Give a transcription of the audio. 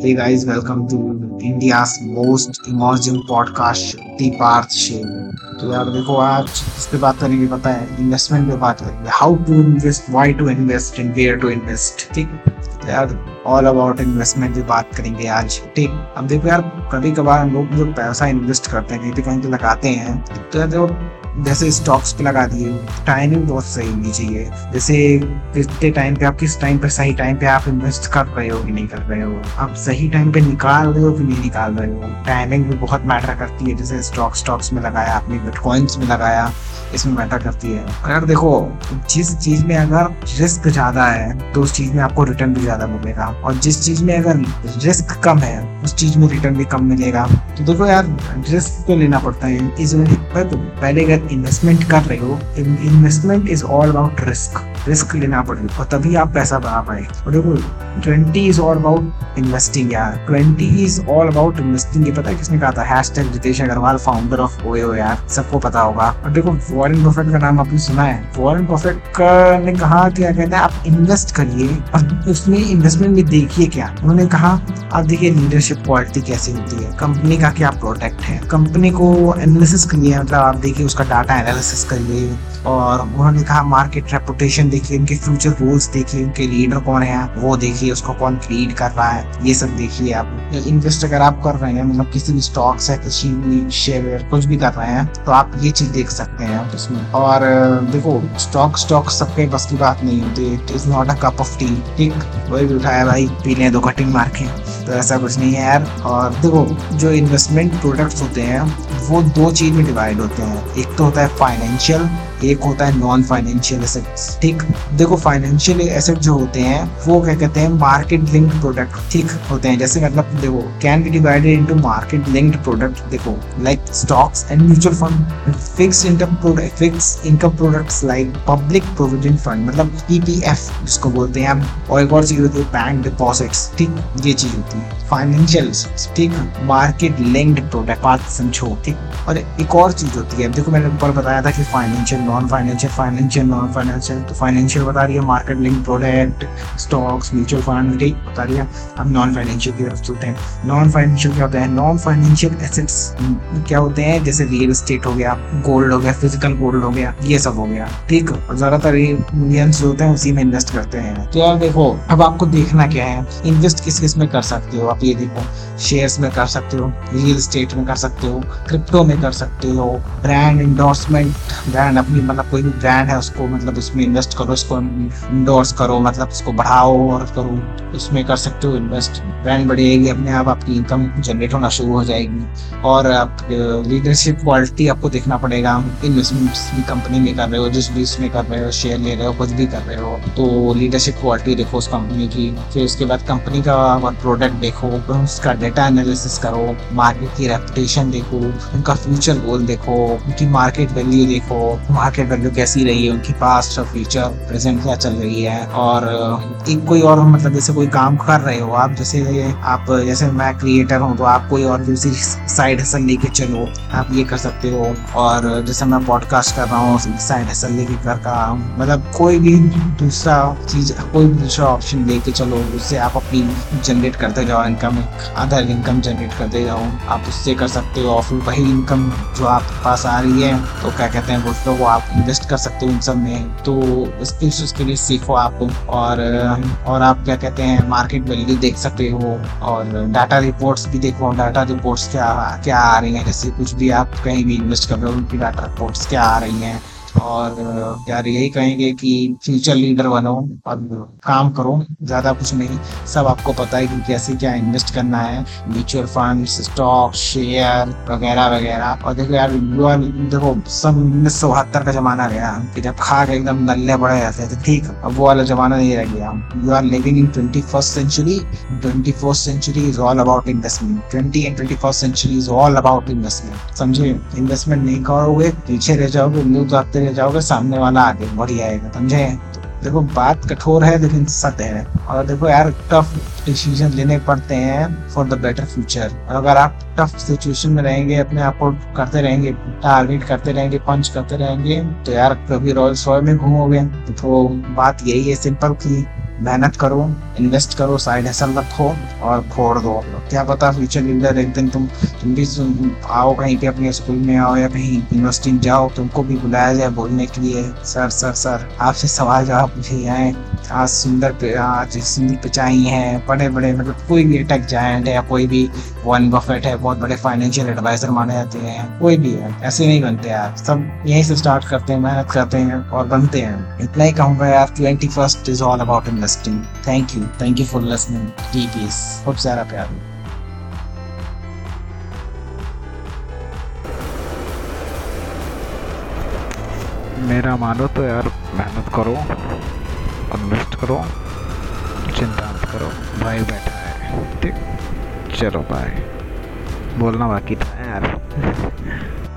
Hey guys, welcome to India's most emerging podcast, The Parth Shale. तो यार देखो आज इस पे बात करेंगे पता है इन्वेस्टमेंट पे बात करेंगे how to invest why to invest and where to invest ठीक यार ऑल अबाउट इन्वेस्टमेंट पे बात करेंगे आज। ठीक, अब देखो यार कभी कभार हम लोग जो पैसा इन्वेस्ट करते हैं कहीं कहीं पे लगाते हैं तो यार देखो जैसे स्टॉक्स पे लगा दिए टाइमिंग बहुत सही होनी चाहिए। जैसे कितने टाइम पे आप, किस टाइम पे सही टाइम पे आप इन्वेस्ट कर रहे हो कि नहीं कर रहे हो? आप सही टाइम पे निकाल रहे हो कि नहीं निकाल रहे हो? टाइमिंग भी बहुत मैटर करती है, जैसे स्टॉक स्टॉक्स में लगाया, आपने बिटकॉइंस में लगाया। इसमें मैटर करती है। अगर देखो, जिस चीज़ में अगर रिस्क ज़्यादा है तो उस चीज़ में आपको रिटर्न भी ज़्यादा मिलेगा। और जिस चीज़ में अगर रिस्क कम है, उस चीज़ में रिटर्न भी कम मिलेगा। तो देखो यार रिस्क तो लेना पड़ता है। इस तो पहले अगर इन्वेस्टमेंट कर रहे हो investment is all about risk risk लेना पड़ेगा और तभी आप पैसा बना पाए। और देखो twenty is all about investing यार। Twenty is all about investing ये पता है किसने कहा था? Hash tag Jitesh Agarwal founder of Oyo यार। सबको पता होगा। और देखो वॉरेन बफेट का नाम आपने सुना है। वॉरेन बफेट ने कहा, क्या कहते हैं, आप इन्वेस्ट करिए और उसमें इन्वेस्टमेंट में देखिए क्या। उन्होंने कहा, आप देखिए लीडरशिप क्वालिटी कैसी होती है। कंपनी का क्या प्रोडक्ट है। कंपनी को एनालिसिस करिए मतलब आप देखिए, उसका डाटा एनालिसिस करिए। और उन्होंने कहा मार्केट रेपुटेशन देखिए, उनके फ्यूचर गोल्स देखिए, उनके लीडर कौन है वो देखिए, उसको कौन लीड कर रहा है। ये सब देखिए आप। इन्वेस्ट अगर आप कर रहे हैं मतलब किसी भी स्टॉक्स है, किसी भी शेयर कुछ भी कर रहे हैं तो आप ये चीज़ देख सकते हैं। और देखो स्टॉक स्टॉक सबके बस की बात नहीं होती। It is not a cup of tea ठीक? वही भी उठाया भाई पी लें दो कटिंग मार के। तो ऐसा कुछ नहीं है यार। और देखो, जो इन्वेस्टमेंट प्रोडक्ट्स होते हैं वो दो चीज़ में डिवाइड होते हैं। एक तो होता है फाइनेंशियल एक होता है नॉन फाइनेंशियल एसेट्स ठीक? देखो फाइनेंशियल एसेट जो होते हैं, वो क्या कहते हैं? मार्केट लिंक्ड प्रोडक्ट ठीक? होते हैं। जैसे मतलब देखो can be divided into market linked product देखो like stocks and mutual fund fix income product fix income products like public provident fund मतलब पीपीएफ जिसको बोलते हैं और एक और चीज़ होती है बैंक डिपॉजिट्स ठीक? ये चीज़ होती है। फाइनेंशियल ठीक? मार्केट लिंक्ड प्रोडक्ट बात समझो। ठीक और एक और चीज़ होती है। देखो, मैंने ऊपर बताया था कि financial non financial financial non financial तो फाइनेंशियल बता रही है market link product stocks mutual fund बता रही है। अब नॉन फाइनेंशियल की तरफ़ चलते हैं। नॉन फाइनेंशियल क्या होता है? नॉन फाइनेंशियल एसेट्स क्या होते हैं? जैसे रियल एस्टेट हो गया गोल्ड हो गया फ़िज़िकल गोल्ड हो गया, ये सब हो गया। ठीक? ज़्यादातर इंडियंस होते हैं, उसी में इन्वेस्ट करते हैं। तो यार देखो, अब आपको देखना क्या है? इन्वेस्ट किस किसमें कर सकते हो आप? ये देखो शेयर्स में कर सकते हो रियल एस्टेट में कर सकते हो क्रिप्टो में कर सकते हो ब्रांड इंडोर्समेंट ब्रांड अपनी मतलब कोई भी ब्रांड है, उसको मतलब उसमें इन्वेस्ट करो उसको इंडोर्स करो मतलब उसको बढ़ाओ और करो, उसमें कर सकते हो इन्वेस्ट ब्रांड बढ़ेगी, अपने आप आपकी इनकम जनरेट होना शुरू हो जाएगी। और आप लीडरशिप क्वालिटी आपको देखना पड़ेगा इन्वेस्टमेंट भी कंपनी में कर रहे हो, जिस भी इसमें कर रहे हो शेयर ले रहे हो, कुछ भी कर रहे हो तो लीडरशिप क्वालिटी देखो उस कंपनी की। फिर उसके बाद कंपनी का प्रोडक्ट देखो, उसका डेटा एनालिसिस करो मार्केट की रेपुटेशन देखो उनका फ्यूचर गोल देखो, उनकी मार्केट वैल्यू देखो मार्केट वैल्यू कैसी रही है, उनकी पास्ट और फ्यूचर प्रेजेंट क्या चल रही है? और एक कोई और मतलब जैसे कोई काम कर रहे हो आप, जैसे आप, जैसे मैं क्रिएटर हूँ तो आप कोई और दूसरी साइड हसल लेके चलो, आप ये कर सकते हो। और जैसे मैं पॉडकास्ट कर रहा हूँ साइड हसल लेके कर रहा हूँ मतलब कोई भी दूसरा चीज़, कोई दूसरा ऑप्शन लेके चलो, उससे आप अपनी जनरेट करते जाओ इनकम अदर इनकम जनरेट करते जाओ, आप उससे कर सकते हो और फिर वही इनकम जो आपके पास आ रही है तो क्या कहते हैं बोलते वो आप इन्वेस्ट कर सकते हो उन सब में। तो स्किल्स उसके लिए सीखो आप। और और आप क्या कहते हैं मार्केट वैल्यू देख सकते हो। और डाटा रिपोर्ट्स भी देखो डाटा रिपोर्ट्स क्या क्या आ रही हैं। जैसे कुछ भी आप कहीं भी इन्वेस्ट कर रहे हो, उनकी डाटा रिपोर्ट्स क्या आ रही हैं। और, यार, यही कहेंगे कि फ्यूचर लीडर बनो और काम करो। ज़्यादा कुछ नहीं, सब आपको पता है कि कैसे क्या इन्वेस्ट करना है। म्यूचुअल फंड स्टॉक शेयर वगैरह वगैरह। और देखो यार देखो, सब उन्नीस सौ बहत्तर का जमाना गया। कि जब खा के एकदम नल्ले बड़े रहते थे, ठीक। अब वो वाला जमाना नहीं रह गया। You are living in twenty first century twenty first century is all about investment twenty and twenty first century is all about investment समझे? इन्वेस्टमेंट नहीं करोगे, पीछे रह जाओगे न्यू आते रह जाओगे, सामने वाला आगे बढ़ जाएगा समझे? देखो, बात कठोर है, लेकिन सत्य है। और देखो यार टफ डिसीज़न लेने पड़ते हैं फॉर द बेटर फ्यूचर अगर आप टफ सिचुएशन में रहेंगे, अपने आप को करते रहेंगे टारगेट करते रहेंगे पंच करते रहेंगे तो यार कभी रॉयल रॉयल में घूमोगे। तो बात यही है सिंपल की। मेहनत करो इन्वेस्ट करो साइड हसल रखो और फोड़ दो क्या पता फ्यूचर लीडर एक दिन तुम तुम भी आओ कहीं पे अपने स्कूल में आओ या कहीं यूनिवर्सिटी में जाओ, तुमको भी बुलाया जाए बोलने के लिए। सर सर सर, आपसे सवाल जवाब पूछे आए आज सुंदर आज सुंदर पिचाई है बड़े बड़े मतलब कोई भी अटक जाए या कोई भी वन बफेट है, बहुत बड़े फाइनेंशियल एडवाइजर माने जाते हैं, कोई भी है, ऐसे नहीं बनते यार सब यहीं से स्टार्ट करते हैं, मेहनत करते हैं और बनते हैं। इतना ही कहूँगा यार twenty first is all about investing thank you thank you for listening peace खूब सारा प्यार मेरा मानो तो यार, मेहनत करो इन्वेस्ट करो, चिंता मत करो, भाई बैठा है, ठीक? चलो बाय बोलना बाकी था यार।